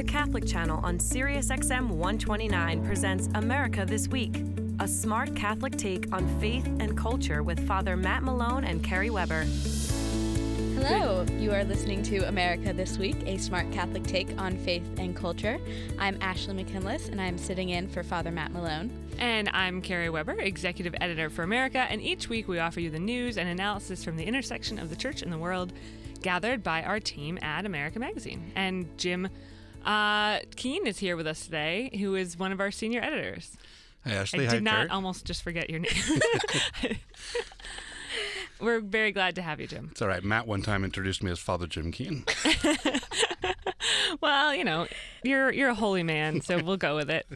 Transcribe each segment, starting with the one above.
The Catholic Channel on SiriusXM 129 presents America This Week, a smart Catholic take on faith and culture with Father Matt Malone and Carrie Weber. Hello, you are listening to America This Week, a smart Catholic take on faith and culture. I'm Ashley McKinless, and I'm sitting in for Father Matt Malone. And I'm Carrie Weber, Executive Editor for America, and each week we offer you the news and analysis from the intersection of the church and the world, gathered by our team at America Magazine. And Jim uh, Keane is here with us today, who is one of our senior editors. Hi, Ashley. I did Hi, not Carrie. almost just forget your name. We're very glad to have you, Jim. It's all right. Matt one time introduced me as Father Jim Keane. Well, you know, you're you're a holy man, so we'll go with it.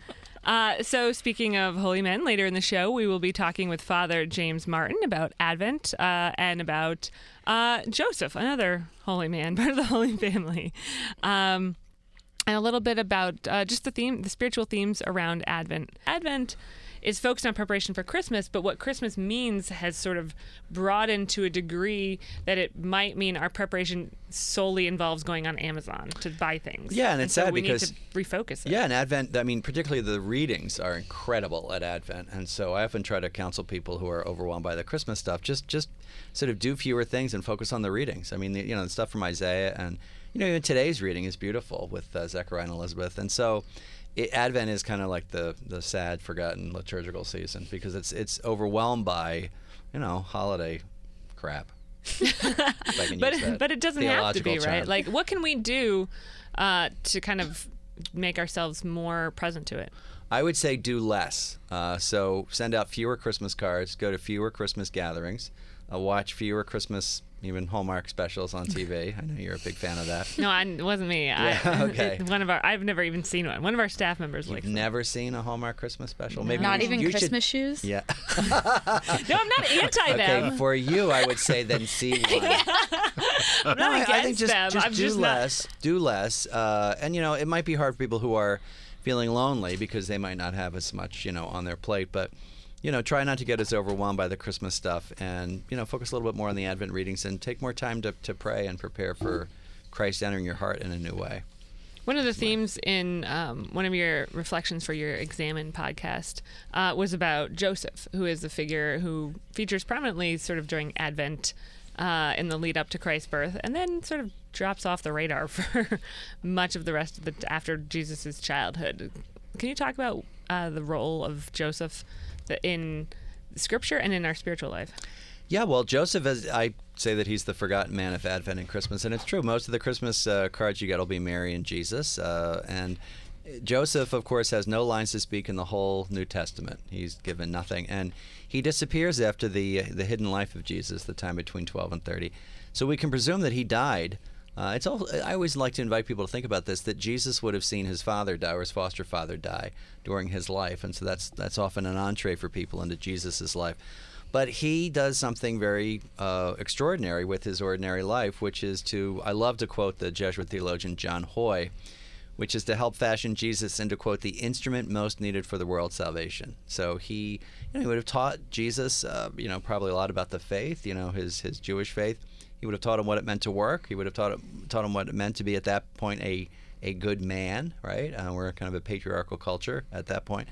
Uh, so, speaking of holy men, later in the show, we will be talking with Father James Martin about Advent uh, and about uh, Joseph, another holy man, part of the Holy Family, um, and a little bit about uh, just the theme, the spiritual themes around Advent. Advent is focused on preparation for Christmas, but what Christmas means has sort of broadened to a degree that it might mean our preparation solely involves going on Amazon to buy things. Yeah, and it's so sad we because- need to refocus it. Yeah, and Advent, I mean, particularly the readings are incredible at Advent. And so I often try to counsel people who are overwhelmed by the Christmas stuff, just just sort of do fewer things and focus on the readings. I mean, the, you know, the stuff from Isaiah and, you know, even today's reading is beautiful with uh, Zechariah and Elizabeth. And so it, Advent is kind of like the, the sad, forgotten liturgical season because it's, it's overwhelmed by, you know, holiday crap. If I can but but it doesn't have to be theological right. term. Like, what can we do uh, to kind of make ourselves more present to it? I would say do less. Uh, so send out fewer Christmas cards, go to fewer Christmas gatherings, uh, watch fewer Christmas, even Hallmark specials on TV. I know you're a big fan of that. No, I, it wasn't me. Yeah, I, okay. it- one of our, I've never even seen one. One of our staff members likes. You've them. never seen a Hallmark Christmas special? Maybe Not you- even you should- Christmas shoes? Yeah. No, I'm not anti them. okay, for you, I would say then see one. I'm not I, against I think just, them. just I'm do just not. less. Do less. Uh, and you know, it might be hard for people who are feeling lonely because they might not have as much, you know, on their plate. But you know, try not to get as overwhelmed by the Christmas stuff, and you know, focus a little bit more on the Advent readings, and take more time to, to pray and prepare for Christ entering your heart in a new way. One of the themes in um, one of your reflections for your Examen podcast uh, was about Joseph, who is a figure who features prominently sort of during Advent uh, in the lead up to Christ's birth, and then sort of drops off the radar for much of the rest of the after Jesus' childhood. Can you talk about uh, the role of Joseph in Scripture and in our spiritual life? Yeah, well, Joseph, is, I say that he's the forgotten man of Advent and Christmas, and it's true. Most of the Christmas uh, cards you get will be Mary and Jesus, uh, and Joseph, of course, has no lines to speak in the whole New Testament. He's given nothing, and he disappears after the the hidden life of Jesus, the time between 12 and 30. So we can presume that he died. Uh, it's all. I always like to invite people to think about this: that Jesus would have seen his father die or his foster father die during his life, and so that's that's often an entree for people into Jesus's life. But he does something very uh, extraordinary with his ordinary life, which is to. I love to quote the Jesuit theologian John Haughey, which is to help fashion Jesus into quote the instrument most needed for the world's salvation. So he, you know, he would have taught Jesus, uh, you know, probably a lot about the faith, you know, his his Jewish faith. He would have taught him what it meant to work. He would have taught him, taught him what it meant to be at that point a a good man, right? Uh, we're kind of a patriarchal culture at that point.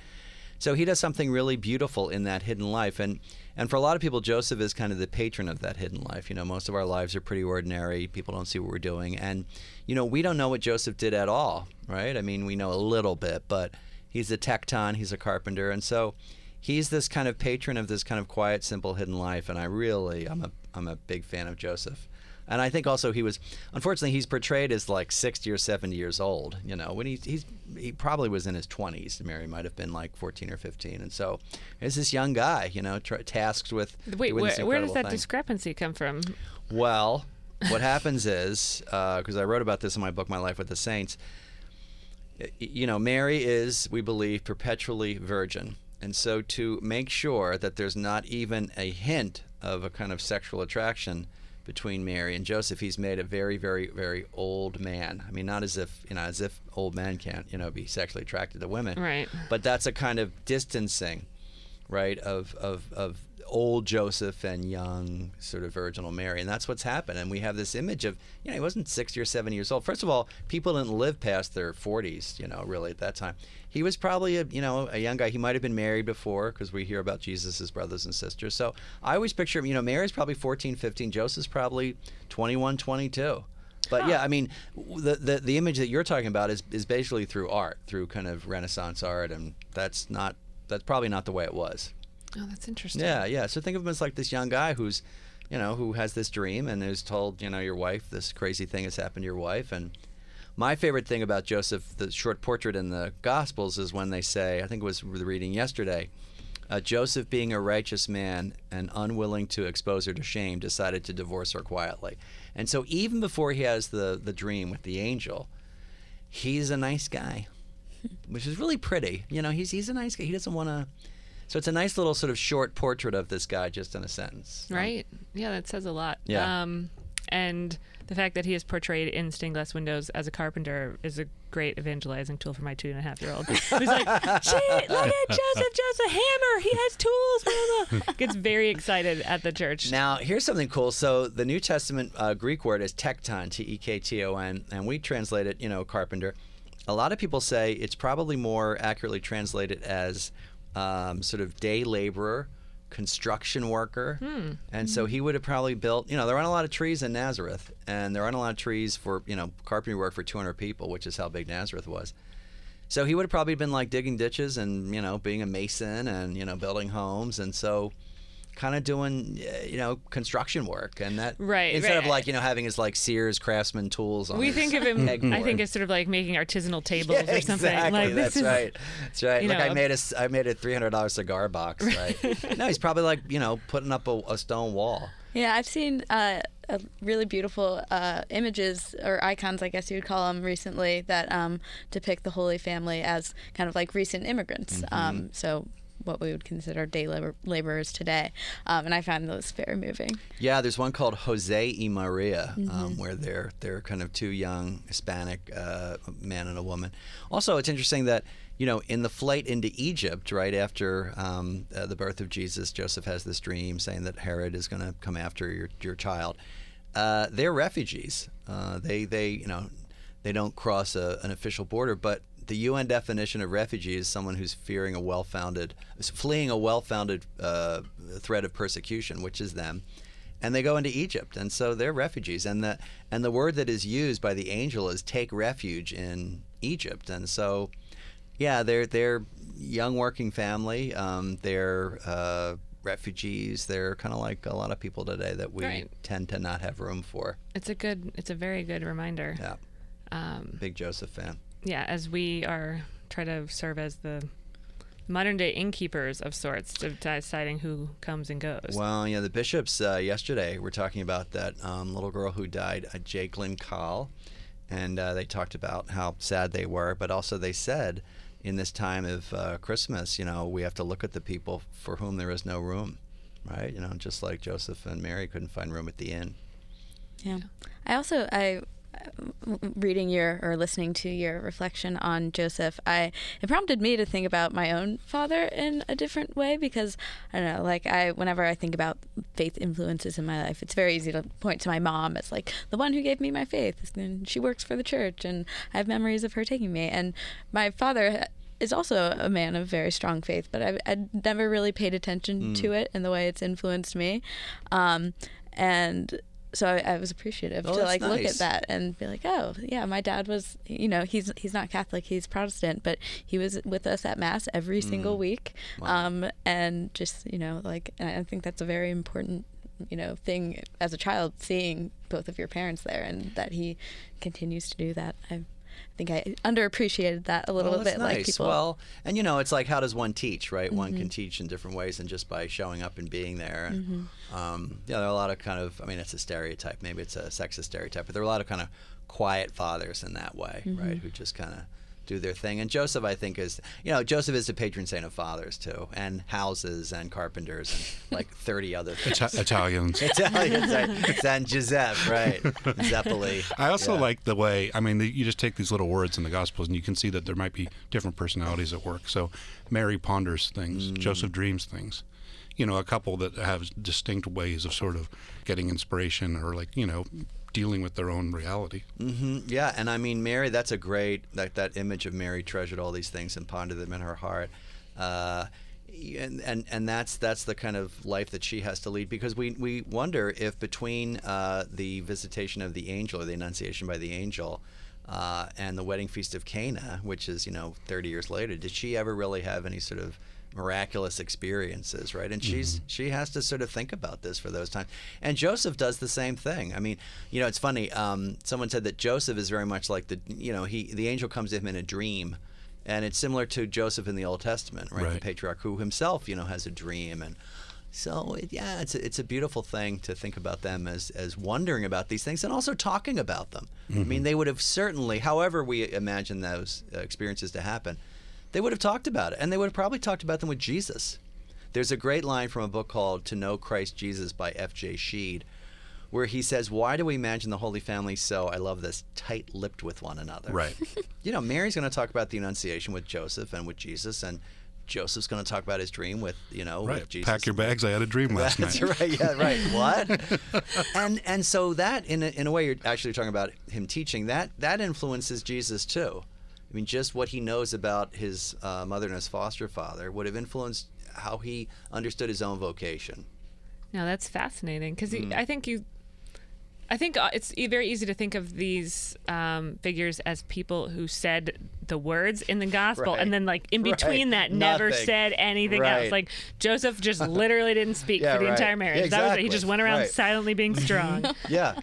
So he does something really beautiful in that hidden life, and and for a lot of people, Joseph is kind of the patron of that hidden life. You know, most of our lives are pretty ordinary. People don't see what we're doing, and you know, we don't know what Joseph did at all, right? I mean, we know a little bit, but he's a tekton, he's a carpenter, and so he's this kind of patron of this kind of quiet, simple, hidden life. And I really, I'm a I'm a big fan of Joseph. And I think also he was, unfortunately, he's portrayed as like 60 or 70 years old. You know, when he's, he's he probably was in his 20s. Mary might have been like 14 or 15. And so here's this young guy, you know, tra- tasked with Wait, where, where does that thing. discrepancy come from? Well, what happens is, uh, because I wrote about this in my book, My Life with the Saints, you know, Mary is, we believe, perpetually virgin. And so to make sure that there's not even a hint of a kind of sexual attraction between Mary and Joseph, he's made a very, very, very old man. I mean, not as if, you know, as if old men can't, you know, be sexually attracted to women. Right. But that's a kind of distancing right of of of old Joseph and young sort of virginal Mary, and that's what's happened. And we have this image of you know he wasn't sixty or seventy years old. First of all, people didn't live past their forties, you know, really at that time. He was probably a you know a young guy. He might have been married before because we hear about Jesus' brothers and sisters. So I always picture him. You know, Mary's probably 14, 15. Joseph's probably 21, 22. But yeah, I mean, the, the the image that you're talking about is is basically through art, through kind of Renaissance art, and that's not that's probably not the way it was. Oh, that's interesting. Yeah, yeah. So think of him as like this young guy who's, you know, who has this dream and is told, you know, your wife, this crazy thing has happened to your wife. And my favorite thing about Joseph, the short portrait in the Gospels, is when they say, I think it was the reading yesterday, uh, Joseph, being a righteous man and unwilling to expose her to shame, decided to divorce her quietly. And so even before he has the, the dream with the angel, he's a nice guy, which is really pretty. You know, he's, he's a nice guy. He doesn't want to. So it's a nice little sort of short portrait of this guy just in a sentence. Right. Yeah, that says a lot. Yeah. Um, and the fact that he is portrayed in stained glass windows as a carpenter is a great evangelizing tool for my two and a half year old. He's like, look at Joseph, just a hammer. He has tools. Blah, blah. Gets very excited at the church. Now, here's something cool. So the New Testament uh, Greek word is tekton, T E K T O N, and we translate it, you know, carpenter. A lot of people say it's probably more accurately translated as um, sort of day laborer, construction worker. And so he would have probably built, you know, there aren't a lot of trees in Nazareth, and there aren't a lot of trees for, you know, carpentry work for 200 people, which is how big Nazareth was. So he would have probably been like digging ditches and you know being a mason and you know building homes and so kind of doing uh, you know construction work and that Right, instead of like you know having his like Sears Craftsman tools on we his think of him, I think, it's sort of like making artisanal tables yeah, or something. exactly. Like, this that's is- right. That's right. you like I made a s- I made a three hundred dollar cigar box right. no he's probably like you know putting up a, a stone wall. Yeah, I've seen uh, a really beautiful uh, images or icons, I guess you would call them, recently that um, depict the Holy Family as kind of like recent immigrants. Um, so what we would consider day labor- laborers today, um, and I find those very moving. Yeah, there's one called Jose y Maria, um, where they're they're kind of two young Hispanic uh, man and a woman. Also, it's interesting that you know in the flight into Egypt, right after um, uh, the birth of Jesus, Joseph has this dream saying that Herod is going to come after your your child. Uh, they're refugees. Uh, they they you know they don't cross a, an official border, but the UN definition of refugee is someone who's fearing a well-founded, fleeing a well-founded uh, threat of persecution, which is them, and they go into Egypt, and so they're refugees. And the and the word that is used by the angel is take refuge in Egypt, and so yeah, they're they're young working family. Um, they're uh, refugees. They're kind of like a lot of people today that we Right. tend to not have room for. It's a good, it's a very good reminder. Yeah, Um, big Joseph fan. Yeah, as we are try to serve as the modern day innkeepers of sorts, of deciding who comes and goes. Well, yeah, the bishops uh, yesterday were talking about that um, little girl who died, uh, Jakelin Caal, and uh, they talked about how sad they were, but also they said in this time of uh, Christmas, you know, we have to look at the people for whom there is no room, right? You know, just like Joseph and Mary couldn't find room at the inn. Yeah. I also I reading your or listening to your reflection on Joseph, I it prompted me to think about my own father in a different way because I don't know, like I whenever I think about faith influences in my life, it's very easy to point to my mom as like the one who gave me my faith. And she works for the church and I have memories of her taking me. And my father is also a man of very strong faith, but I've, I'd never really paid attention to it in the way it's influenced me. Um, and so I, I was appreciative Oh, to like look at that and be like, oh yeah, my dad was, you know, he's he's not Catholic, he's Protestant, but he was with us at mass every Mm. single week, um, and just you know, like, I think that's a very important, you know, thing as a child seeing both of your parents there, and that he continues to do that. I think I underappreciated that a little Well, bit, like nice. people. Well, and you know, it's like how does one teach, right? One Mm-hmm. can teach in different ways than just by showing up and being there. And, Mm-hmm. um, yeah, there are a lot of kind of, I mean, it's a stereotype. Maybe it's a sexist stereotype, but there are a lot of kind of quiet fathers in that way, Mm-hmm. right? Who just kind of do their thing. And Joseph, I think, is, you know, Joseph is the patron saint of fathers too, and houses and carpenters and like 30 other things. Ita- Italians. Italians, right? San Giuseppe, right? Zeppeli. I also Yeah. like the way, I mean, you just take these little words in the Gospels and you can see that there might be different personalities at work. So Mary ponders things, Mm. Joseph dreams things. You know, a couple that have distinct ways of sort of getting inspiration or like, you know, dealing with their own reality. Mm-hmm. Yeah, and I mean Mary. That's a great that that image of Mary treasured all these things and pondered them in her heart. Uh, and, and and that's that's the kind of life that she has to lead because we we wonder if between uh, the visitation of the angel or the annunciation by the angel uh, and the wedding feast of Cana, which is you know 30 years later, did she ever really have any sort of miraculous experiences, right? And she's she has to sort of think about this for those times. And Joseph does the same thing. I mean, you know, it's funny. Um, someone said that Joseph is very much like the you know he the angel comes to him in a dream. And it's similar to Joseph in the Old Testament, right? The patriarch who himself, you know, has a dream, and so it, yeah, it's a, it's a beautiful thing to think about them as as wondering about these things and also talking about them. I mean, they would have certainly, however we imagine those uh, experiences to happen, they would have talked about it, and they would have probably talked about them with Jesus. There's a great line from a book called "To Know Christ Jesus" by F.J. Sheed, where he says, "Why do we imagine the Holy Family so? I love this tight-lipped with one another." Right. You know, Mary's going to talk about the Annunciation with Joseph and with Jesus, and Joseph's going to talk about his dream with you know Right. with Jesus. Pack your bags. I had a dream last That's night. right. Yeah, right. What? and and so that in a, in a way you're actually talking about him teaching that that influences Jesus too. I mean, just what he knows about his uh, mother and his foster father would have influenced how he understood his own vocation. No, that's fascinating because Mm. I think you, I think uh, it's very easy to think of these um, figures as people who said the words in the gospel Right. and then like in Right. between that never Nothing. said anything Right. else. Like Joseph just literally didn't speak Yeah, for the right. entire marriage. That was it. He just went around Right. silently being strong. yeah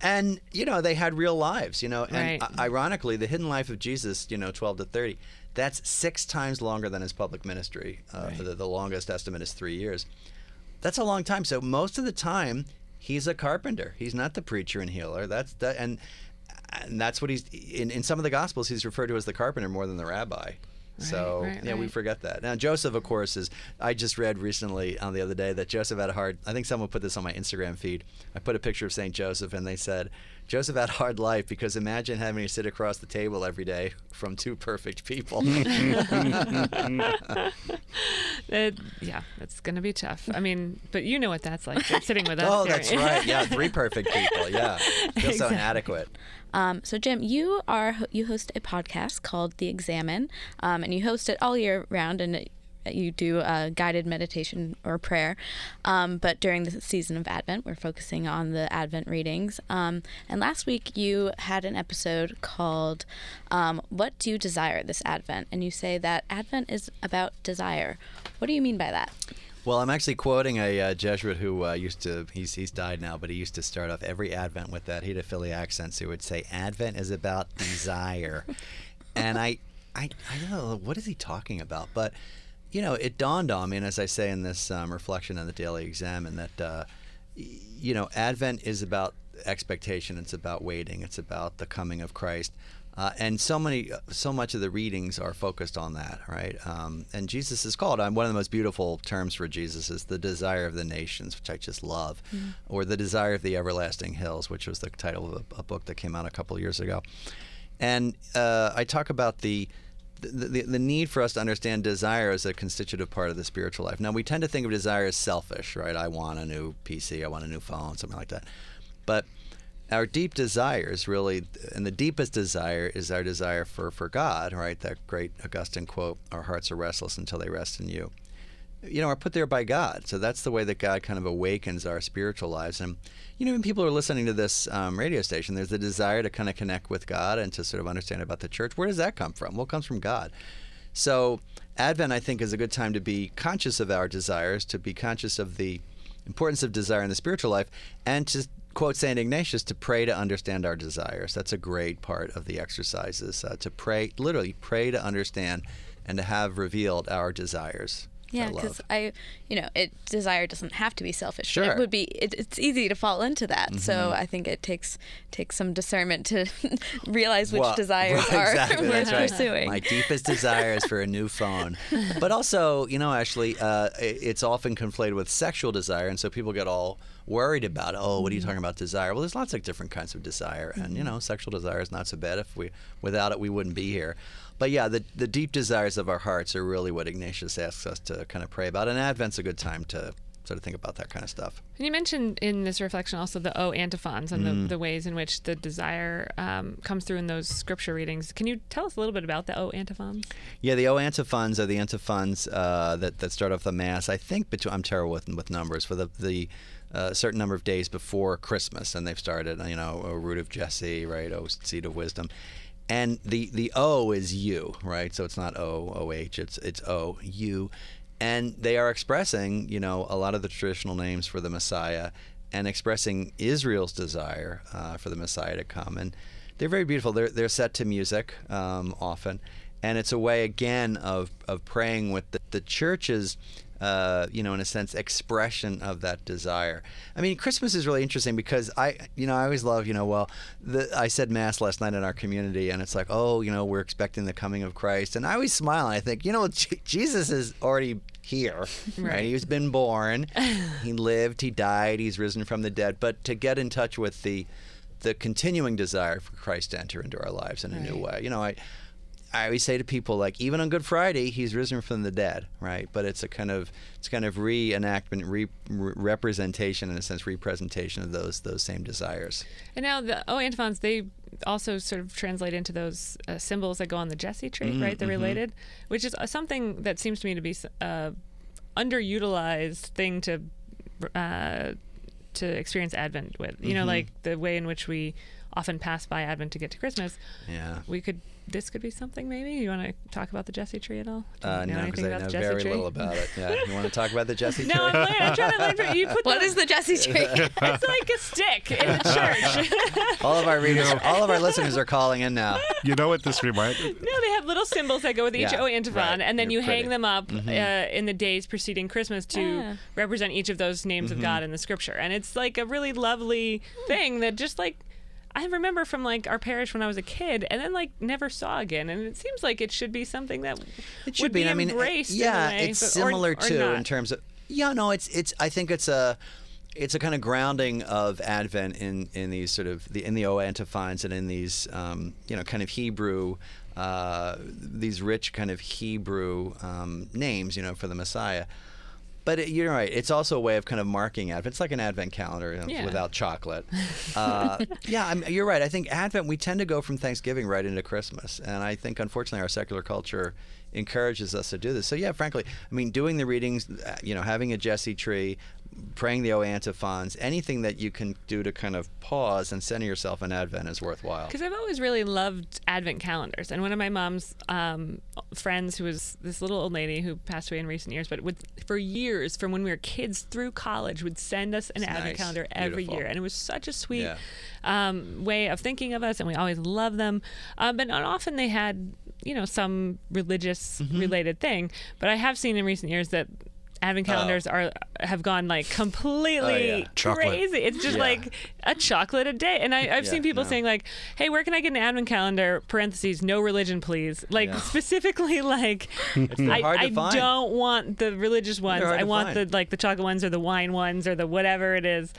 and you know they had real lives you know and Right. ironically the hidden life of jesus you know 12 to 30 that's six times longer than his public ministry uh, the, the longest estimate is three years that's a long time so most of the time he's a carpenter he's not the preacher and healer that's that and and that's what he's in, in some of the gospels he's referred to as the carpenter more than the rabbi so right, yeah, we forget that. Now Joseph, of course, is. I just read recently on the other day that Joseph had a hard. I think someone put this on my Instagram feed. I put a picture of Saint Joseph, and they said Joseph had a hard life because imagine having to sit across the table every day from two perfect people. Uh, yeah, that's gonna be tough. I mean, but you know what that's like. You're sitting with us. oh, that's right. Yeah, three perfect people. Yeah, feel so inadequate. Um, so Jim, you are you host a podcast called The Examen, um, and you host it all year round, and it, you do uh, guided meditation or prayer. Um, but during the season of Advent, we're focusing on the Advent readings. Um, and last week you had an episode called um, "What Do You Desire This Advent?" and you say that Advent is about desire. What do you mean by that? Well, I'm actually quoting a uh, Jesuit who uh, used to, he's, he's died now, but he used to start off every Advent with that. He had a Philly accent, so he would say, Advent is about desire. and I, I, I don't know, what is he talking about? But, you know, it dawned on me, and as I say in this um, reflection on the Daily Examen, that, uh, you know, Advent is about expectation, it's about waiting, it's about the coming of Christ. Uh, and so many, so much of the readings are focused on that, right? Um, and Jesus is called. Um, one of the most beautiful terms for Jesus is the desire of the nations, which I just love, or the desire of the everlasting hills, which was the title of a, a book that came out a couple of years ago. And uh, I talk about the, the, the the need for us to understand desire as a constitutive part of the spiritual life. Now we tend to think of desire as selfish, right? I want a new PC, I want a new phone, something like that. But our deep desires really and the deepest desire is our desire for for god right? That great augustine quote our hearts are restless until they rest in you. You know are put there by god. So that's the way that god kind of awakens our spiritual lives. And you know when people are listening to this um, radio station there's a desire to kind of connect with god and to sort of understand about the church. Where does that come from? Well it comes from god? So advent i think is a good time to be conscious of our desires to be conscious of the importance of desire in the spiritual life and to quote St. Ignatius, to pray to understand our desires. That's a great part of the exercises, uh, to pray, literally pray to understand and to have revealed our desires. Yeah, because I, you know, it desire doesn't have to be selfish. Sure. it would be. It, it's easy to fall into that. So mm-hmm. I think it takes takes some discernment to realize which Well, desires are exactly, worth right. pursuing. My deepest desire is for a new phone. But also, you know, actually, uh, i- it's often conflated with sexual desire, and so people get all worried about. Oh, what are you mm-hmm. talking about desire? Well, there's lots of different kinds of desire, and you mm-hmm. know, sexual desire is not so bad. If we without it, we wouldn't be here. But yeah, the the deep desires of our hearts are really what Ignatius asks us to kind of pray about, and Advent's a good time to sort of think about that kind of stuff. And you mentioned in this reflection also the O antiphons and Mm. the, the ways in which the desire um, comes through in those scripture readings. Can you tell us a little bit about the O antiphons? Yeah, the O antiphons are the antiphons uh, that that start off the mass. I think between I'm terrible with with numbers for the the uh, certain number of days before Christmas, and they've started. You know, O root of Jesse, right? O seed of wisdom, and the the O is you, right? So it's not O O H. It's it's O U, and they are expressing you know a lot of the traditional names for the Messiah, and expressing Israel's desire uh, for the Messiah to come and. They're very beautiful. They're, they're set to music um, often, and it's a way again of, of praying with the, the uh, you know in a sense expression of that desire. I mean christmas is really interesting because i you know i always love you know well the, i said mass last night in our community and it's like oh you know we're expecting the coming of christ. And i always smile and i think you know Je- jesus is already here right, he's been born. He lived. He died. He's risen from the dead. But to get in touch with the the continuing desire for Christ to enter into our lives in a new way. You know, I I always say to people like even on Good Friday he's risen from the dead, right? But it's a kind of it's kind of reenactment, re, re- representation in a sense, representation of those those same desires. And now the oh antiphons, they also sort of translate into those uh, symbols that go on the Jesse tree, Mm, right? They're mm-hmm. related, which is uh, something that seems to me to be a underutilized thing to uh, to experience Advent with. You know, Mm-hmm. like the way in which we often pass by Advent to get to Christmas. Yeah. We could. This could be something. Maybe you want to talk about the Jesse tree at all? Do you Uh, know no, anything because I about know the Jesse very tree? little about it. Yeah, you want to talk about the Jesse tree? No, I'm, learning, I'm trying to learn. From, you put What the, is the Jesse tree? It's like a stick in the church. all of our readers, all of our listeners are calling in now. You know what this reminds? No, they have little symbols that go with each Yeah, O antiphon, right. and then They're you pretty. hang them up uh, in the days preceding Christmas to Ah. represent each of those names of God in the Scripture, and it's like a really lovely thing that just like. I remember from like our parish when I was a kid, and then like never saw again. And it seems like it should be something that It should would be. be I mean, embraced. yeah, way, it's but- similar or too not. in terms of. Yeah, no, it's it's. I think it's a. It's a kind of grounding of Advent in, in these sort of the in the O antiphons and in these um, you know kind of Hebrew uh, these rich kind of Hebrew um, names you know for the Messiah. But it, you're right. It's also a way of kind of marking Advent. It's like an Advent calendar Yeah. without chocolate. Uh, yeah, I'm, you're right. I think Advent we tend to go from Thanksgiving right into Christmas, and I think unfortunately our secular culture encourages us to do this. So yeah, frankly, I mean, doing the readings, uh, you know, having a Jesse tree, praying the O antiphons, anything that you can do to kind of pause and center yourself in Advent is worthwhile. Because I've always really loved Advent calendars, and one of my mom's um, friends, who was this little old lady who passed away in recent years, but would for years, from when we were kids through college, would send us an It's Advent nice. calendar every Beautiful. year, and it was such a sweet Yeah. um, way of thinking of us, and we always loved them. Um, but often they had, you know, some religious Mm-hmm. related thing. But I have seen in recent years that. Advent calendars are have gone like completely Oh, yeah. Crazy. It's just Yeah. like a chocolate a day, and I, I've Yeah, seen people no. saying like, "Hey, where can I get an advent calendar?" Parentheses, no religion, please. Like Yeah. specifically, like I, I don't want the religious ones. I want find. the like the chocolate ones or the wine ones or the whatever it is,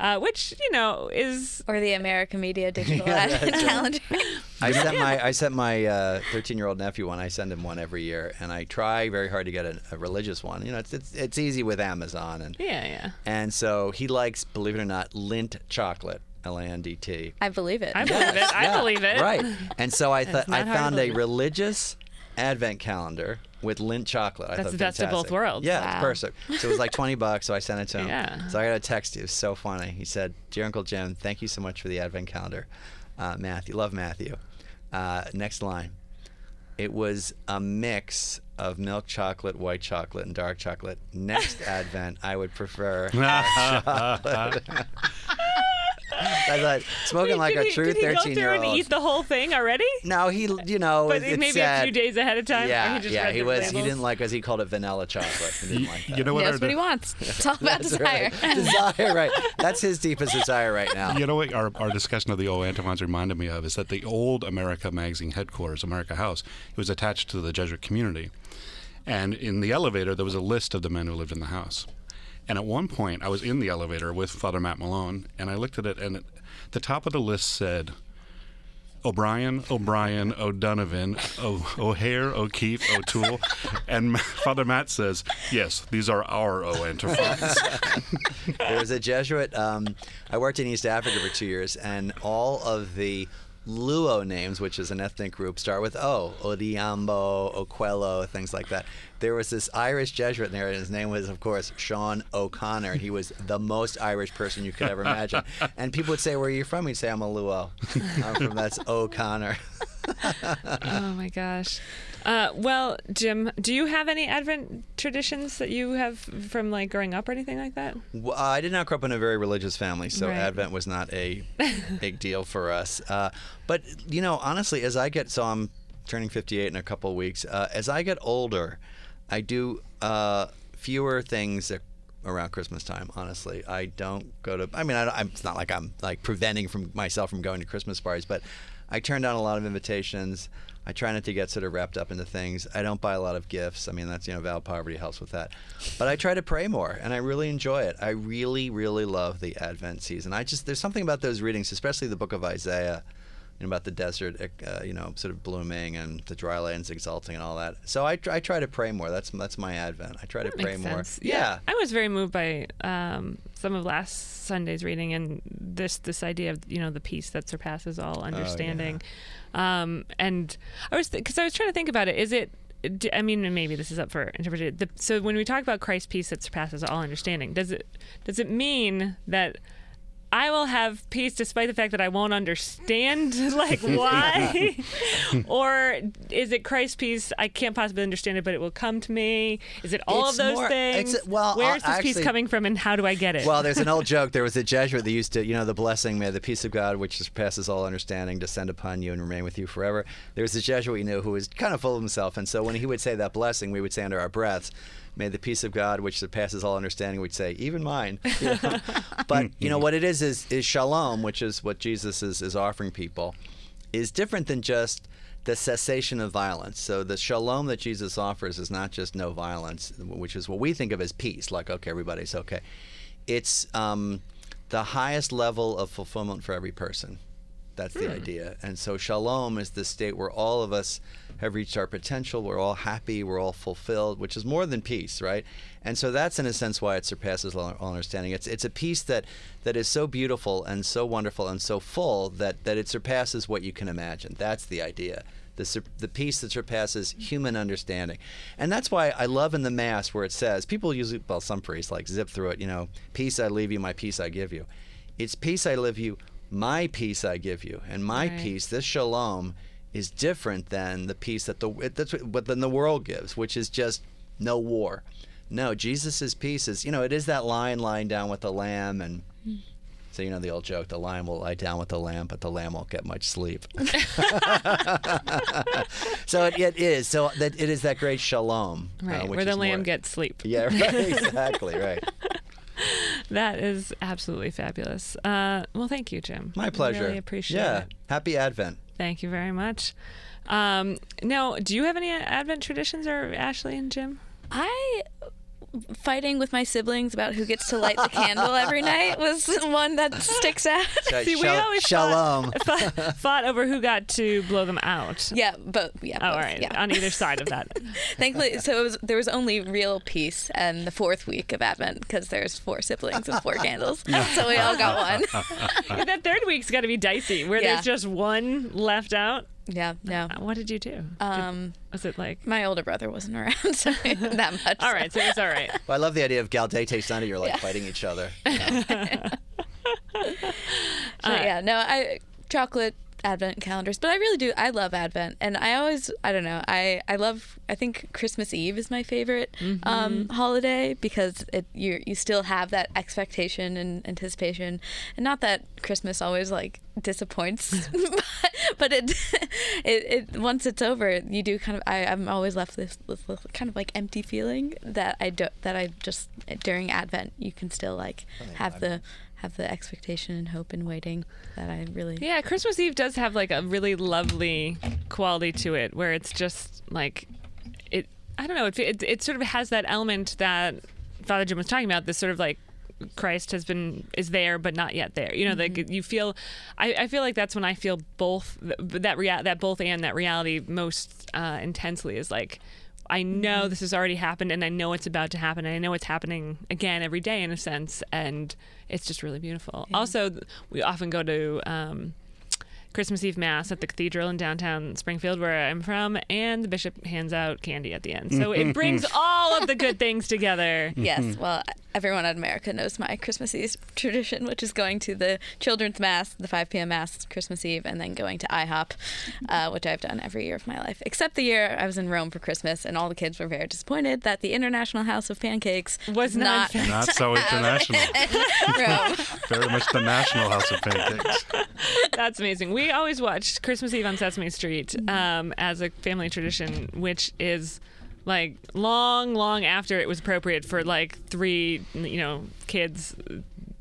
uh, which you know is or the American Media Digital Advent Calendar. I sent my I sent my 13 year old nephew one. I send him one every year, and I try very hard to get a, a religious one. You know, it's, it's it's easy with Amazon, and yeah, yeah. and so he likes, believe it or not, Lindt chocolate, L A N D T. I believe it. I believe it. I Yeah, believe it. Right. And so I thought I found a religious advent calendar with Lindt chocolate. I That's thought the best of both worlds. Yeah, Wow. it's perfect. So it was like 20 bucks, so I sent it to him. Yeah. So I got a text. It was so funny. He said, "Dear Uncle Jim, thank you so much for the advent calendar. Uh, Matthew, love Matthew." Uh, next line. It was a mix of milk chocolate, white chocolate, and dark chocolate. Next advent, I would prefer chocolate. I thought smoking Wait, like did a he, true did he go 13 through year and old. eat the whole thing already? No, he, you know, But it, it maybe said, a few days ahead of time. or Yeah, he just yeah, read he the was. He didn't like, as he called it, vanilla chocolate. He didn't like that. You know what? He our what he wants. It's all about desire. right. desire, right? That's his deepest desire right now. You know what our, our discussion of the old antiphons reminded me of is that the old America magazine headquarters, America House, it was attached to the Jesuit community. And in the elevator, there was a list of the men who lived in the house. And at one point, I was in the elevator with Father Matt Malone, and I looked at it, and it, the top of the list said O'Brien, O'Brien, O'Donovan, o- O'Hare, O'Keefe, O'Toole. And Father Matt says, yes, these are our O antiphons. there was a Jesuit. Um, I worked in East Africa for two years, and all of the Luo names, which is an ethnic group, start with O. Odhiambo, Okello, things like that. There was this Irish Jesuit there, and his name was, of course, Sean O'Connor, he was the most Irish person you could ever imagine. And people would say, "Where are you from?" He'd say, "I'm a Luo. I'm from that's O'Connor." oh my gosh. Uh, well, Jim, do you have any Advent traditions that you have from like growing up or anything like that? Well, I did not grow up in a very religious family, so Right. Advent was not a big deal for us. Uh, but you know, honestly, as I get so I'm turning 58 in a couple of weeks. Uh, as I get older, I do uh, fewer things that around Christmas time. Honestly, I don't go to. I mean, I it's not like I'm like preventing from myself from going to Christmas parties, but I turn down a lot of invitations. I try not to get sort of wrapped up into things. I don't buy a lot of gifts. I mean, that's you know, Val Poverty helps with that. But I try to pray more, and I really enjoy it. I really, really love the Advent season. I just there's something about those readings, especially the Book of Isaiah, you know, about the desert, uh, you know, sort of blooming and the dry lands exulting and all that. So I, try- I try to pray more. That's that's my Advent. I try to That pray makes more. sense. Yeah. I was very moved by um, some of last Sunday's reading and this this idea of you know the peace that surpasses all understanding. um, and I was because I was trying to think about it. Is it? I mean, maybe this is up for interpretation. The, so when we talk about Christ's peace that surpasses all understanding, does it does it mean that? I will have peace despite the fact that I won't understand like why, or is it Christ's peace? I can't possibly understand it, but it will come to me. Is it all It's of those more- it's- things? well, where's uh, this peace coming from, and how do I get it? Well, there's an old joke. There was a Jesuit that used to, you know, the blessing, may the peace of God, which surpasses all understanding, descend upon you and remain with you forever. There was a Jesuit we knew who was kind of full of himself, and so when he would say that blessing, we would say under our breaths, "May the peace of God, which surpasses all understanding," we'd say, "Even mine." You know? but you know what it is is is shalom, which is what Jesus is is offering people, is different than just the cessation of violence. So the shalom that Jesus offers is not just no violence, which is what we think of as peace, like okay, everybody's okay. It's um, the highest level of fulfillment for every person. That's the hmm. idea. And so shalom is the state where all of us have reached our potential. We're all happy. We're all fulfilled, which is more than peace, right? And so that's in a sense why it surpasses all understanding. It's it's a peace that that is so beautiful and so wonderful and so full that that it surpasses what you can imagine. That's the idea. The, the peace that surpasses human understanding. And that's why I love in the Mass where it says, people usually, well, some priests like zip through it, you know, peace I leave you, my peace I give you. It's peace I leave you, my peace I give you. And my Right. peace, this shalom, is different than the peace that the that's what, than the world gives, which is just no war. No, Jesus' peace is, you know, it is that lion lying down with the lamb and so you know the old joke, the lion will lie down with the lamb, but the lamb won't get much sleep. so it, it is. So that it is that great shalom, uh, right, which where the lamb more- gets sleep. Yeah, right, exactly, right. That is absolutely fabulous. Uh, well, thank you, Jim. My pleasure. Really appreciate yeah. it. Happy Advent. Thank you very much. Um, now, do you have any Advent traditions, or Ashley and Jim? I fighting with my siblings about who gets to light the candle every night was one that sticks out. See, we shal- always shalom. Um. Fought, fought over who got to blow them out. yeah, but yeah. Oh, both, right. Yeah. On either side of that. Thankfully, so it was there was only real peace and the fourth week of Advent because there's four siblings and four candles, so we all got one. that third week's got to be dicey, where Yeah. there's just one left out. Yeah, no. Uh, What did you do? Did- Um, was it like? my older brother wasn't around so that much. All right, so it's all right. Well, I love the idea of Gaudete Sunday. You're like fighting each other. you know? So, yeah, no, I chocolate advent calendars, but I really do. I love Advent, and I always, I don't know, I I love. I think Christmas Eve is my favorite um, holiday because it you you still have that expectation and anticipation, and not that Christmas always like disappoints, but, but it, it it once it's over, you do kind of. I I'm always left this, this little kind of like empty feeling that I do that I just during Advent you can still like have the have the expectation and hope and waiting that I really Yeah, Christmas Eve does have like a really lovely quality to it, where it's just like it. I don't know. It it, it sort of has that element that Father Jim was talking about, this sort of like Christ has been is there but not yet there. You know, Mm-hmm. like you feel. I, I feel like that's when I feel both that rea- that both and that reality most uh, intensely is like. I know Mm-hmm. this has already happened, and I know it's about to happen, and I know it's happening again every day in a sense, and it's just really beautiful. Also, we often go to um, Christmas Eve Mass at the cathedral in downtown Springfield, where I'm from, and the bishop hands out candy at the end. So it brings all of the good things together. Yes, well, everyone in America knows my Christmas Eve tradition, which is going to the children's mass, the 5 p.m. mass Christmas Eve, and then going to IHOP, uh, which I've done every year of my life, except the year I was in Rome for Christmas, and all the kids were very disappointed that the International House of Pancakes Was not not Not so international. Rome. Very much the national house of pancakes. That's amazing. We always watched Christmas Eve on Sesame Street um, as a family tradition, which is like long, long after it was appropriate for like three, you know, kids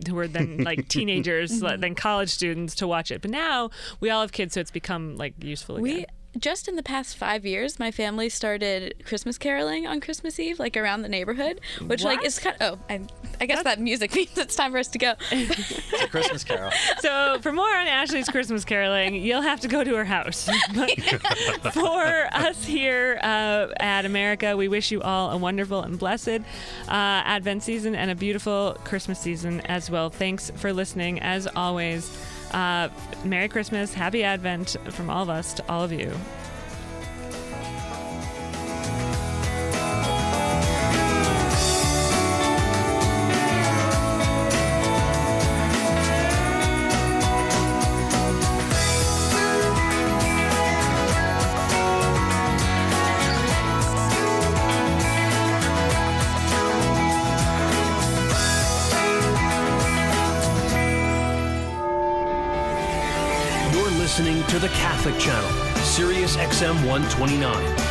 who were then like teenagers, mm-hmm. then college students to watch it. But now we all have kids, so it's become like useful again. We just in the past five years, my family started Christmas caroling on Christmas Eve, like around the neighborhood, which like is kind. Of, oh, I, I guess that music means it's time for us to go. It's a Christmas carol. So for more on Ashley's Christmas caroling, you'll have to go to her house. But for us here uh, at America, we wish you all a wonderful and blessed uh, Advent season and a beautiful Christmas season as well. Thanks for listening. As always, uh, Merry Christmas, Happy Advent from all of us to all of you. 129.